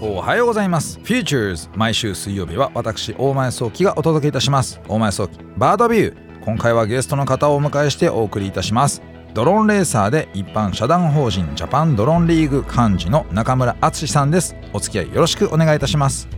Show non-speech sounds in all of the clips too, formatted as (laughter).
おはようございます。Futures 毎週水曜日は私大前創希がお届けいたします。大前創希 Bird View 今回はゲストの方をお迎えしてお送りいたします。ドローンレーサーで一般社団法人ジャパンドローンリーグ幹事の中村敦さんです。お付き合いよろしくお願いいたします。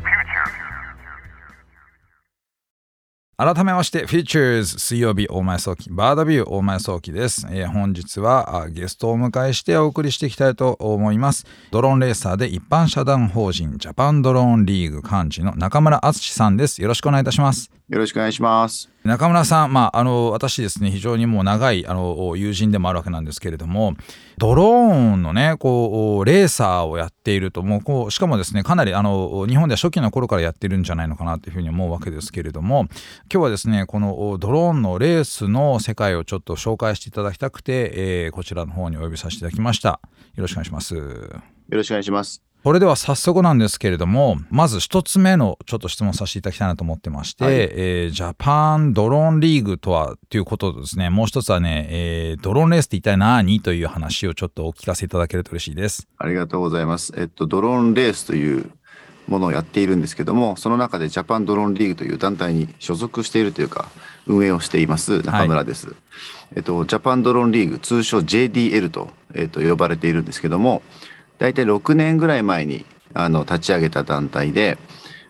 改めまして、 Futures 水曜日大前創希、Bird View 大前創希です。えー、本日はゲストをお迎えしてお送りしていきたいと思います。ドローンレーサーで一般社団法人ジャパンドローンリーグ幹事の中村敦さんです。よろしくお願いいたします。よろしくお願いします。中村さん、まあ、あの私ですね非常にもう長いあの友人でもあるわけなんですけれどもドローンのねこうレーサーをやっているともうこうしかもですねかなりあの日本では初期の頃からやってるんじゃないのかなというふうに思うわけですけれども今日はですねこのドローンのレースの世界をちょっと紹介していただきたくて、えー、こちらの方にお呼びさせていただきました。よろしくお願いします。よろしくお願いします。それでは早速なんですけれどもまず一つ目のちょっと質問させていただきたいなと思ってまして、はい、えー、ジャパンドローンリーグとはということとですね。もう一つはね、えー、ドローンレースって一体何という話をちょっとお聞かせいただけると嬉しいです。ありがとうございます。えっとドローンレースというものをやっているんですけどもその中でジャパンドローンリーグという団体に所属しているというか運営をしています中村です、はい、えっとジャパンドローンリーグ通称 JDL と,、えっと呼ばれているんですけども大体6年ぐらい前にあの立ち上げた団体で、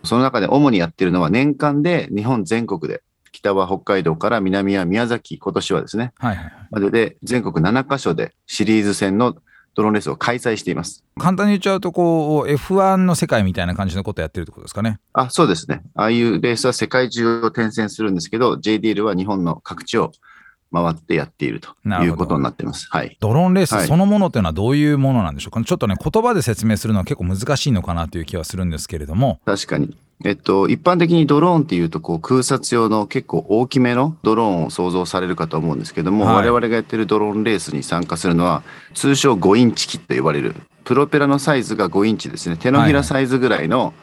その中で主にやってるのは年間で日本全国で、北は北海道から南は宮崎、今年はですね、はいはいはい、までで全国7カ所でシリーズ戦のドローンレースを開催しています。簡単に言っちゃうと、こう、F1 の世界みたいな感じのことをやってるってことですかね。あ、そうですね。ああいうレースは世界中を転戦するんですけど、JDL は日本の各地を回ってやっているということになっています。はい、ドローンレースそのものというのはどういうものなんでしょうか、はい、ちょっとね、言葉で説明するのは結構難しいのかなという気はするんですけれども。確かに。えっと、一般的にドローンっていうと、こう、空撮用の結構大きめのドローンを想像されるかと思うんですけども、はい、我々がやってるドローンレースに参加するのは、通称5インチ機と呼ばれる、プロペラのサイズが5インチですね、手のひらサイズぐらいの、はい、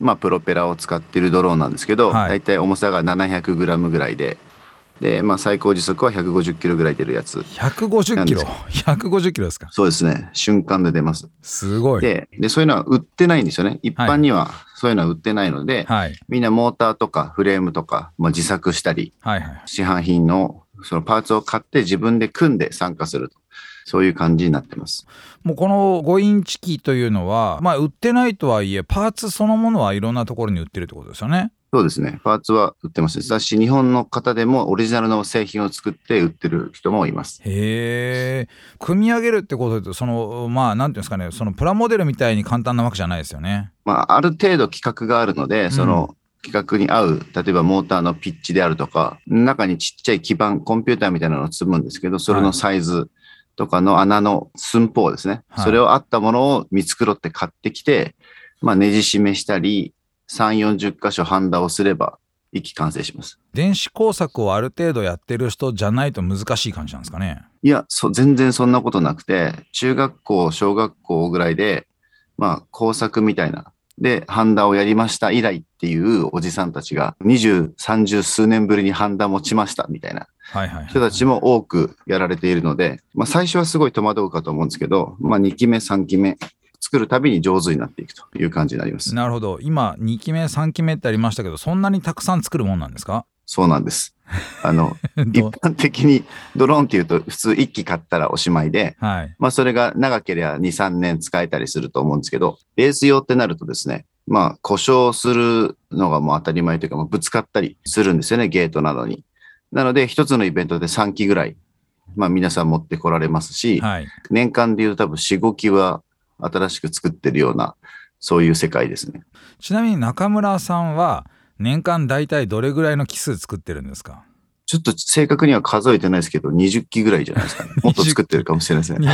まあ、プロペラを使っているドローンなんですけど、はい、大体重さが700グラムぐらいで、で、まあ、最高時速は150キロぐらい出るやつ。150キロ ?150 キロですか？そうですね。瞬間で出ます。すごい。で、でそういうのは売ってないんですよね。一般にはそういうのは売ってないので、はい、みんなモーターとかフレームとか、まあ、自作したり、はいはい、市販品のそのパーツを買って自分で組んで参加すると。そういう感じになってます。もうこの5インチ機というのは、まあ、売ってないとはいえ、パーツそのものはいろんなところに売ってるってことですよね。そうですね。パーツは売ってます。だし、日本の方でもオリジナルの製品を作って売ってる人もいます。へえ。組み上げるってことで、その、まあ、なんていうんですかね、そのプラモデルみたいに簡単なわけじゃないですよね。まあ、ある程度規格があるので、その、規格に合う、例えばモーターのピッチであるとか、中にちっちゃい基板、コンピューターみたいなのを積むんですけど、それのサイズとかの穴の寸法ですね。はい、それを合ったものを見繕って買ってきて、まあ、ネジ締めしたり、3、40箇所ハンダをすれば、一気完成します。電子工作をある程度やってる人じゃないと難しい感じなんですかねいや、そ全然そんなことなくて、中学校、小学校ぐらいで、まあ、工作みたいな。で、ハンダをやりました以来っていうおじさんたちが、20、30数年ぶりにハンダ持ちましたみたいな人たちも多くやられているので、まあ、最初はすごい戸惑うかと思うんですけど、まあ、2期目、3期目、作るたびに上手になっていくという感じになります。なるほど。今、2期目、3期目ってありましたけど、そんなにたくさん作るもんなんですか？そうなんです。あの、(laughs) 一般的にドローンっていうと普通1機買ったらおしまいで、はい、まあそれが長ければ2、3年使えたりすると思うんですけど、レース用ってなるとですね、まあ故障するのがもう当たり前というか、ぶつかったりするんですよね、ゲートなどに。なので、一つのイベントで3機ぐらい、まあ皆さん持ってこられますし、はい、年間でいうと多分4、5機は新しく作ってるような、そういう世界ですね。ちなみに中村さんは、年間大体どれぐらいの機数作ってるんですか？ちょっと正確には数えてないですけど、20機ぐらいじゃないですかね。もっと作ってるかもしれないですね。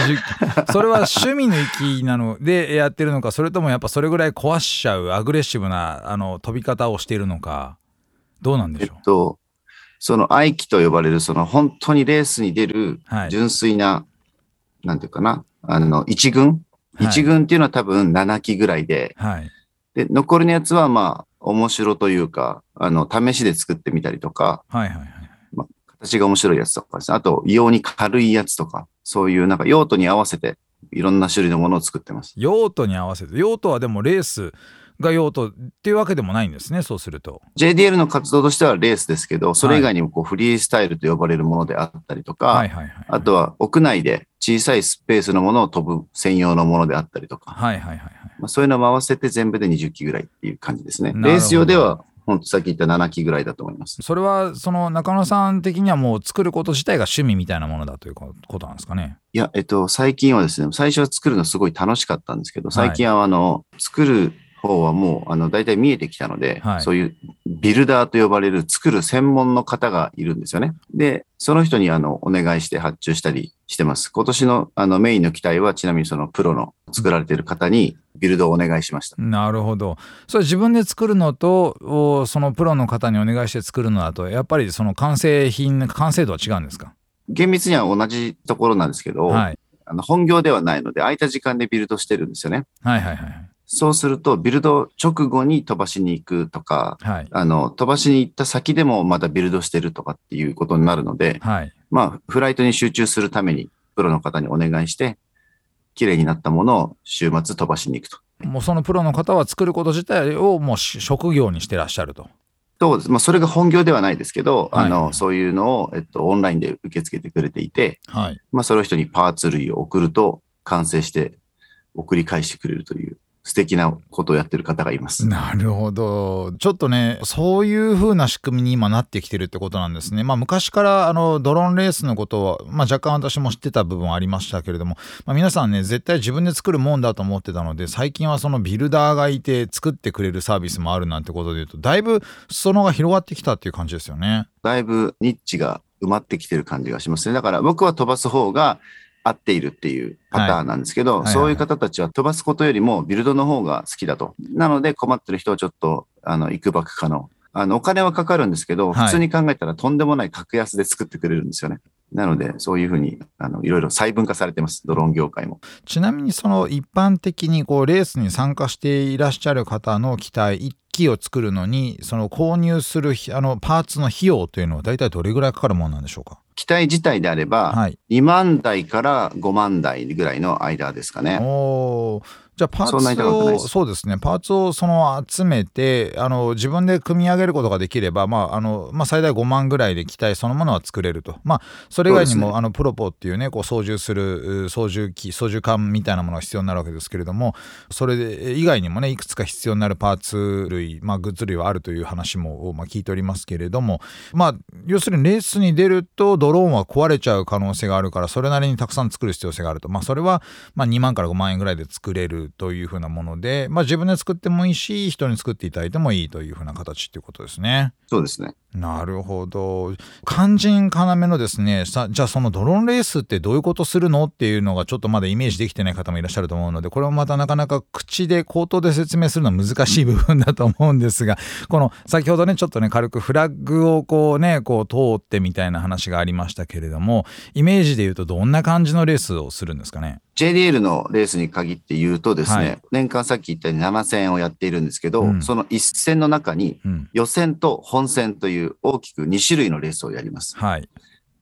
それは趣味の域なのでやってるのか、それともやっぱそれぐらい壊しちゃうアグレッシブなあの飛び方をしているのか、どうなんでしょう、えっと、その愛機と呼ばれる、その本当にレースに出る純粋な、はい、なんていうかな、あの、一軍？1軍っていうのは多分7機ぐらいで、はい、で、残りのやつはまあ、面白というか、あの、試しで作ってみたりとか、はいはいはい。まあ、形が面白いやつとかですね。あと、用に軽いやつとか、そういうなんか用途に合わせていろんな種類のものを作ってます。用途に合わせて用途はでもレースが用途っていうわけでもないんですねそうすると。JDL の活動としてはレースですけど、それ以外にもこうフリースタイルと呼ばれるものであったりとか、はいはいはいあとは屋内で小さいスペースのものを飛ぶ専用のものであったりとか、はいはいはいはい。まあ、そういうのも合わせて全部で20機ぐらいっていう感じですね。レース用では、本当さっき言った7機ぐらいだと思います。それはその中野さん的にはもう作ること自体が趣味みたいなものだということなんですかね。いや、えっと、最近はですね、最初は作るのすごい楽しかったんですけど、最近はあの、作る方はもう、あの、大体見えてきたので、はいそういうビルダーと呼ばれる作る専門の方がいるんですよね。で、その人にあの、お願いして発注したりしてます。今年のあの、メインの機体は、ちなみにそのプロの作られている方にビルドをお願いしました。なるほどそれ自分で作るのとおそのプロの方にお願いして作るのだとやっぱりその完成品完成度は違うんですか？厳密には同じところなんですけど、はいあの本業ではないので、空いた時間でビルドしてるんですよね。はいはいはいそうすると、ビルド直後に飛ばしに行くとか、はい。あの、飛ばしに行った先でもまたビルドしてるとかっていうことになるので、はい。まあ、フライトに集中するために、プロの方にお願いして、綺麗になったものを週末飛ばしに行くと。もうそのプロの方は作ること自体をもうし職業にしてらっしゃると。そうです。まあ、それが本業ではないですけど、はい。あの、そういうのを、えっと、オンラインで受け付けてくれていて、はい。まあ、その人にパーツ類を送ると、完成して送り返してくれるという素敵なことをやってる方がいます。なるほどちょっとねそういう風な仕組みに今なってきてるってことなんですねまあ昔からあのドローンレースのことは、まあ、若干私も知ってた部分はありましたけれども、まあ、皆さんね絶対自分で作るもんだと思ってたので最近はそのビルダーがいて作ってくれるサービスもあるなんてことで言うとだいぶ裾野が広がってきたっていう感じですよねだいぶニッチが埋まってきてる感じがしますね。だから僕は飛ばす方が合っているっていうパターンなんですけど、はいはいそういう方たちは飛ばすことよりもビルドの方が好きだと。なので困ってる人はちょっと、あの、いくばく可能。あの、お金はかかるんですけど、はい普通に考えたらとんでもない格安で作ってくれるんですよね。なので、そういうふうに、あの、いろいろ細分化されてます。ドローン業界も。ちなみにその一般的にこうレースに参加していらっしゃる方の機体1機を作るのにその購入するひあのパーツの費用というのは大体どれぐらいかかるものなんでしょうか？機体自体であれば、はい。2万台から5万台ぐらいの間ですかね。おーじゃあパーツをそうですね。パーツをその集めてあの自分で組み上げることができれば、まああのまあ、最大5万ぐらいで機体そのものは作れると、まあ、それ以外にも、ね。あのプロポっていうねこう操縦するう操縦機操縦桿みたいなものが必要になるわけですけれどもそれで以外にもねいくつか必要になるパーツ類、まあ、グッズ類はあるという話も、まあ、聞いておりますけれども、まあ、要するにレースに出るとドローンは壊れちゃう可能性があるからそれなりにたくさん作る必要性があると、まあ、それはまあ2万から5万円ぐらいで作れるというふうなもので、まあ、自分で作ってもいいし人に作っていただいてもいいというふうな形っていうことですね。そうですね。なるほど肝心要のですねさじゃあそのドローンレースってどういうことするのっていうのがちょっとまだイメージできてない方もいらっしゃると思うのでこれもまたなかなか口で口頭で説明するのは難しい部分だと思うんですが (laughs) この先ほどねちょっとね軽くフラッグをこうねこう通ってみたいな話がありましたけれどもイメージで言うとどんな感じのレースをするんですかね？JDL のレースに限って言うとですね、はい。年間さっき言ったように7戦をやっているんですけど、うん。その1戦の中にうん。予選と本戦という大きく2種類のレースをやります。はい。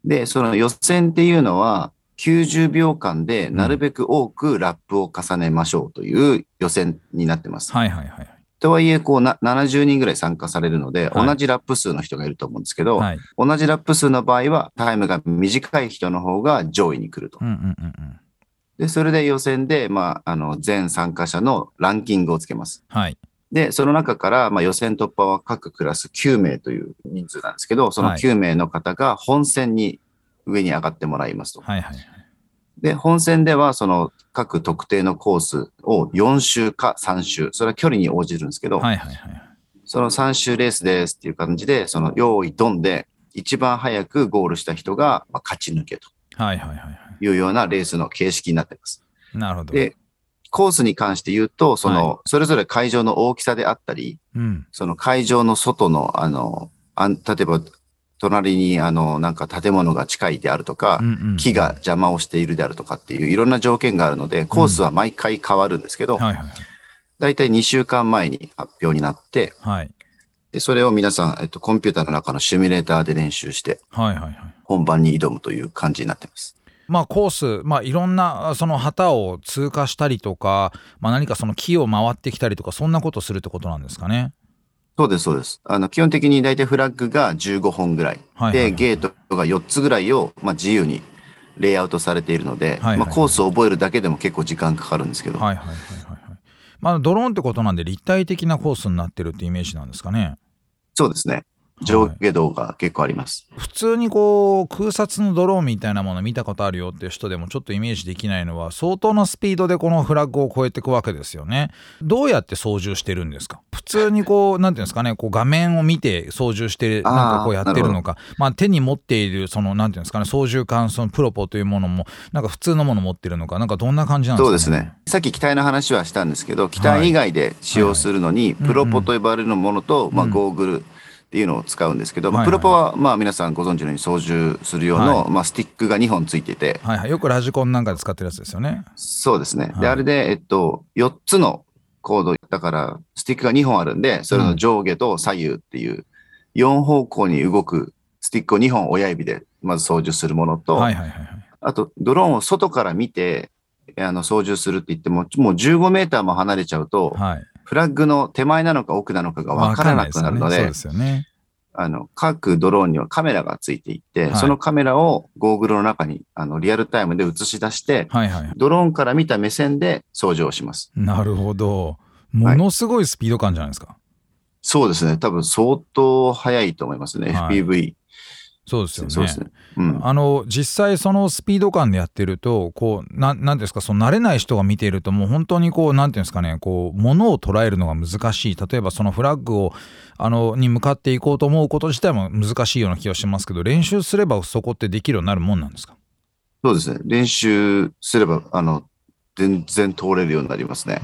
で、その予選っていうのは90秒間でなるべく多くラップを重ねましょうという予選になってます。はいはいはいとはいえ、こうな70人ぐらい参加されるので、はい。同じラップ数の人がいると思うんですけど、はい。同じラップ数の場合はタイムが短い人の方が上位に来ると。う。んうんうんうんで、それで予選で、まあ、あの、全参加者のランキングをつけます。はい。で、その中から、まあ、予選突破は各クラス9名という人数なんですけど、そのはい9名の方が本戦に上に上がってもらいますと。はいはいで、本戦では、その各特定のコースを4周か3周、それは距離に応じるんですけど、はいはいはいその3周レースですっていう感じで、その用意ドンで、一番早くゴールした人がまあ勝ち抜けとはいはいはいはい。いうようなレースの形式になっています。なるほど。で、コースに関して言うと、その、はそれぞれ会場の大きさであったり、うん。その会場の外の、あの、あん例えば、隣に、あの、なんか建物が近いであるとか、うんうん木が邪魔をしているであるとかっていういろんな条件があるので、コースは毎回変わるんですけど、はいはいだい。たい2週間前に発表になって、はい。でそれを皆さん、えっと、コンピューターの中のシミュレーターで練習して、はいはいはい本番に挑むという感じになってます。まあ、コース、まあ、いろんなその旗を通過したりとか、まあ、何かその木を回ってきたりとかそんなことするってことなんですかね。そうです、そうです。あの、基本的に大体フラッグが15本ぐらい。はいはいで、ゲートが4つぐらいを、まあ、自由にレイアウトされているので、はいはいまあ、コースを覚えるだけでも結構時間かかるんですけど、はいはいはいはいはい。まあ、ドローンってことなんで立体的なコースになってるってイメージなんですかね。そうですね。上下動が結構あります。普通にこう空撮のドローンみたいなもの見たことあるよっていう人でもちょっとイメージできないのは相当なスピードでこのフラッグを越えていくわけですよね。どうやって操縦してるんですか？普通にこうなんていうんですかねこう画面を見て操縦してなんかこうやってるのか。まあ手に持っているそのなんていうんですかね操縦桿そのプロポというものもなんか普通のもの持ってるのかなんかどんな感じなんですかそうですね。さっき機体の話はしたんですけど、機体以外で使用するのに、プロポと呼ばれるものと、まあ、ゴーグルっていうのを使うんですけど、まあプロポは、まあ、皆さんご存知のように操縦する用の、はまあ、スティックが2本ついてて、はいはい。よくラジコンなんかで使ってるやつですよね。そうですね。で、はい。あれで、えっと、4つのコード、だから、スティックが2本あるんで、それの上下と左右っていう、4方向に動くスティックを2本親指でまず操縦するものと、はいはいはいはい。あと、ドローンを外から見て、あの操縦するって言っても、もう15メーターも離れちゃうと、はい、フラッグの手前なのか奥なのかが分からなくなるので、わかんないですよねそうですよね。あの、各ドローンにはカメラがついていて、はいそのカメラをゴーグルの中にあのリアルタイムで映し出して、はいはい。ドローンから見た目線で操縦をします。なるほど。ものすごいスピード感じゃないですか。そうですね。多分相当速いと思いますね。はい FPV。そうですよね。そうですね。うん。あの実際そのスピード感でやってるとこうなんなんですかその慣れない人が見ているともう本当にこうなんていうんですかねこう物を捉えるのが難しい例えばそのフラッグをあのに向かっていこうと思うこと自体も難しいような気がしますけど練習すればそこってできるようになるもんなんですか？そうですね。練習すれば、あの、全然通れるようになりますね。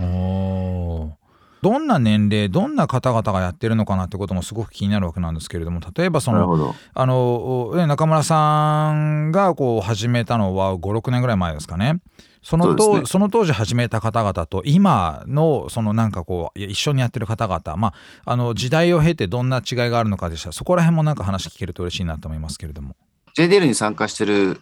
どんな年齢どんな方々がやってるのかなってこともすごく気になるわけなんですけれども例えばその。あのね中村さんがこう始めたのは56年ぐらい前ですかね。その当ねその当時始めた方々と今のそのなんかこう一緒にやってる方々、まあ、あの時代を経てどんな違いがあるのかでしたらそこら辺もなんか話聞けると嬉しいなと思いますけれども。JDL に参加してる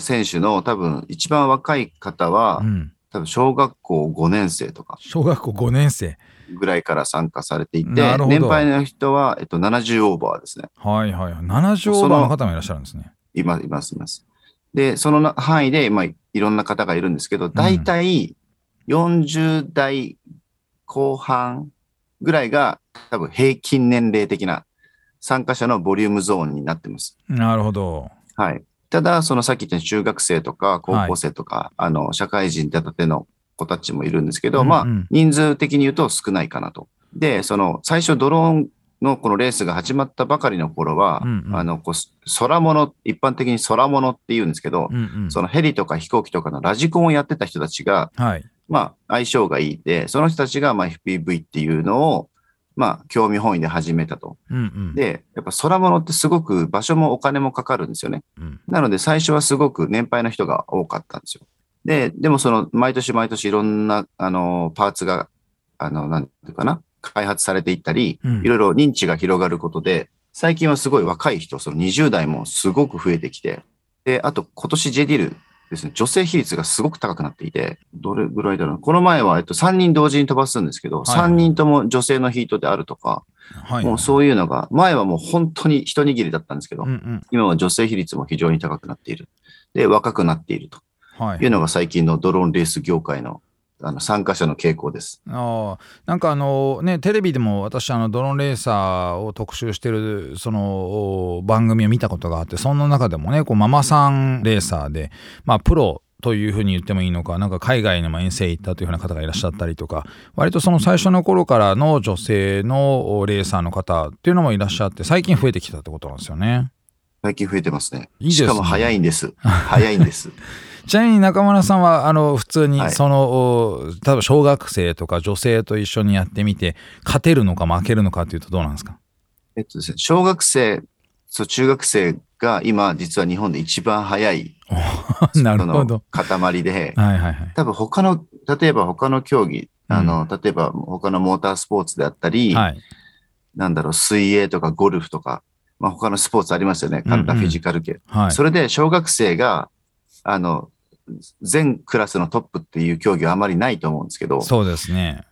選手の多分一番若い方は、うん、多分小学校5年生とか小学校5年生ぐらいから参加されていて、年配の人は、えっと、70オーバーですね。はいはいはい70オーバーの方もいらっしゃるんですね。います、います、います。で、そのな範囲で、まあ、いろんな方がいるんですけど、大体40代後半ぐらいが多分平均年齢的な参加者のボリュームゾーンになってます。なるほど。はい。ただ、そのさっき言った中学生とか高校生とか、あの、社会人出たての子たちもいるんですけど、うんうんまあ、人数的に言うと少ないかなと。で、その、最初ドローンのこのレースが始まったばかりの頃は、うんうんあの、こう、空物、一般的に空物って言うんですけど、うんうんそのヘリとか飛行機とかのラジコンをやってた人たちが、はいまあ、相性がいいで、その人たちが、まあ、FPV っていうのを、まあ、興味本位で始めたと。うんうんで、やっぱ空物ってすごく場所もお金もかかるんですよね。うんなので最初はすごく年配の人が多かったんですよ。で、でもその毎年毎年いろんな、あの、パーツが、あの、なんていうかな、開発されていったり、うん。いろいろ認知が広がることで、最近はすごい若い人、その20代もすごく増えてきて、で、あと今年 JDL ですね、女性比率がすごく高くなっていて、どれぐらいだろうな。この前は、えっと、3人同時に飛ばすんですけど、はい。3人とも女性のヒートであるとか、はい。もうそういうのが、前はもう本当に一握りだったんですけど、うんうん。今は女性比率も非常に高くなっている。で、若くなっていると。はいいうのが最近のドローンレース業界のあの参加者の傾向です。ああなんかあのねテレビでも私あのドローンレーサーを特集してるそのお番組を見たことがあってその中でもねこうママさんレーサーでまあプロというふうに言ってもいいのかなんか海外の遠征行ったというふうな方がいらっしゃったりとか割とその最初の頃からの女性のおレーサーの方っていうのもいらっしゃって最近増えてきたってことなんですよね。最近増えてますね。いいですねしかも早いんです。早いんです。(laughs) ちなみに中村さんはあの普通にはいその、お例えば小学生とか女性と一緒にやってみて勝てるのか負けるのかっていうとどうなんですか？えっとですね、小学生、そう中学生が今実は日本で一番早い (laughs) なるほど。塊で、はいはいはい。多分他の、例えば他の競技、あの、例えば他のモータースポーツであったり、はい。なんだろう、水泳とかゴルフとか、まあ他のスポーツありますよね。うんうん体フィジカル系。はい。それで小学生があの、全クラスのトップっていう競技はあまりないと思うんですけど、そうですね。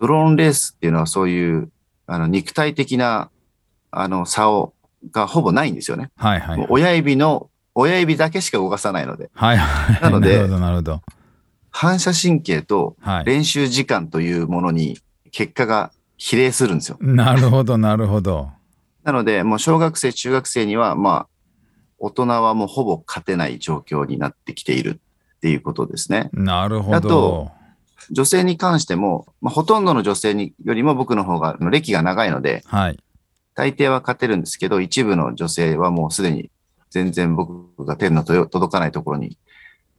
ドローンレースっていうのはそういう、あの、肉体的な、あの、差を、がほぼないんですよね。はいはいもう。親指の、親指だけしか動かさないので、はいはい。なのでなるほど、なるほど。反射神経とはい。練習時間というものに結果が比例するんですよ。なるほど、なるほど。なので、もう小学生、中学生には、まあ、大人はもうほぼ勝てない状況になってきているっていうことですね。なるほどあと。女性に関しても、まあ、ほとんどの女性によりも僕の方が歴が長いので、はい。大抵は勝てるんですけど、一部の女性はもうすでに全然僕が手の届かないところに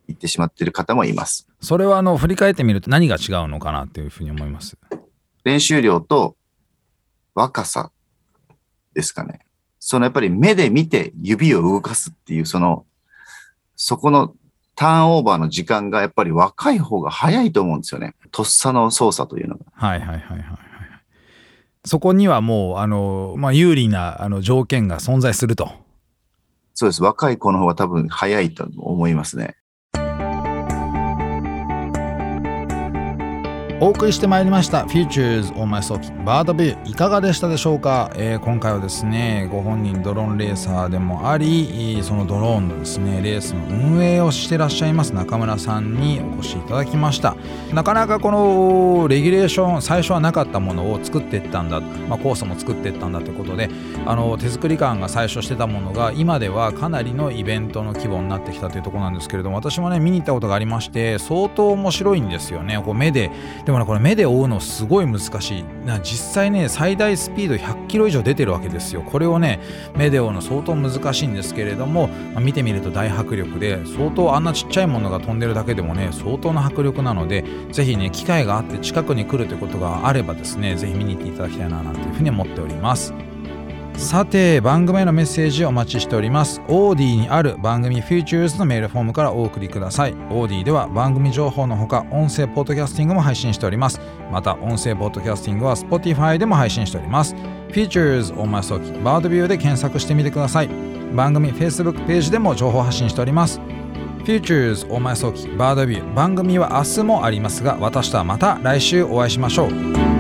行ってしまっている方もいます。それはあの振り返ってみると何が違うのかなっていうふうに思います？練習量と若さですかね。そのやっぱり目で見て指を動かすっていう、その、そこのターンオーバーの時間がやっぱり若い方が早いと思うんですよね。とっさの操作というのが。はいはいはいはいはい。そこにはもうあの、まあ、有利なあの条件が存在すると。そうです。若い子の方が多分早いと思いますね。お送りしてまいりました Futures on My Soul バードビューいかがでしたでしょうか、えー今回はですねご本人ドローンレーサーでもありそのドローンのですねレースの運営をしてらっしゃいます中村さんにお越しいただきました。なかなかこのレギュレーション最初はなかったものを作っていったんだ、まあ、コースも作っていったんだということであの手作り感が最初してたものが今ではかなりのイベントの規模になってきたというところなんですけれども私もね見に行ったことがありまして相当面白いんですよね。こう目でででもねこれ目で追うのすごい難しい。な実際ね最大スピード100キロ以上出てるわけですよ。これをね目で追うの相当難しいんですけれども、まあ見てみると大迫力で相当あんなちっちゃいものが飛んでるだけでもね相当な迫力なので是非ね機会があって近くに来るということがあればですね是非見に行っていただきたいななんていうふうに思っております。さて番組へのメッセージをお待ちしております。オーディにある番組 Futures のメールフォームからお送りください。オーディでは番組情報のほか音声ポッドキャスティングも配信しております。また音声ポッドキャスティングは Spotify でも配信しております。Futures on My Soul バードビューで検索してみてください。番組 Facebook ページでも情報発信しております。Futures on My Soul バードビュー。番組は明日もありますが私とはまた来週お会いしましょう。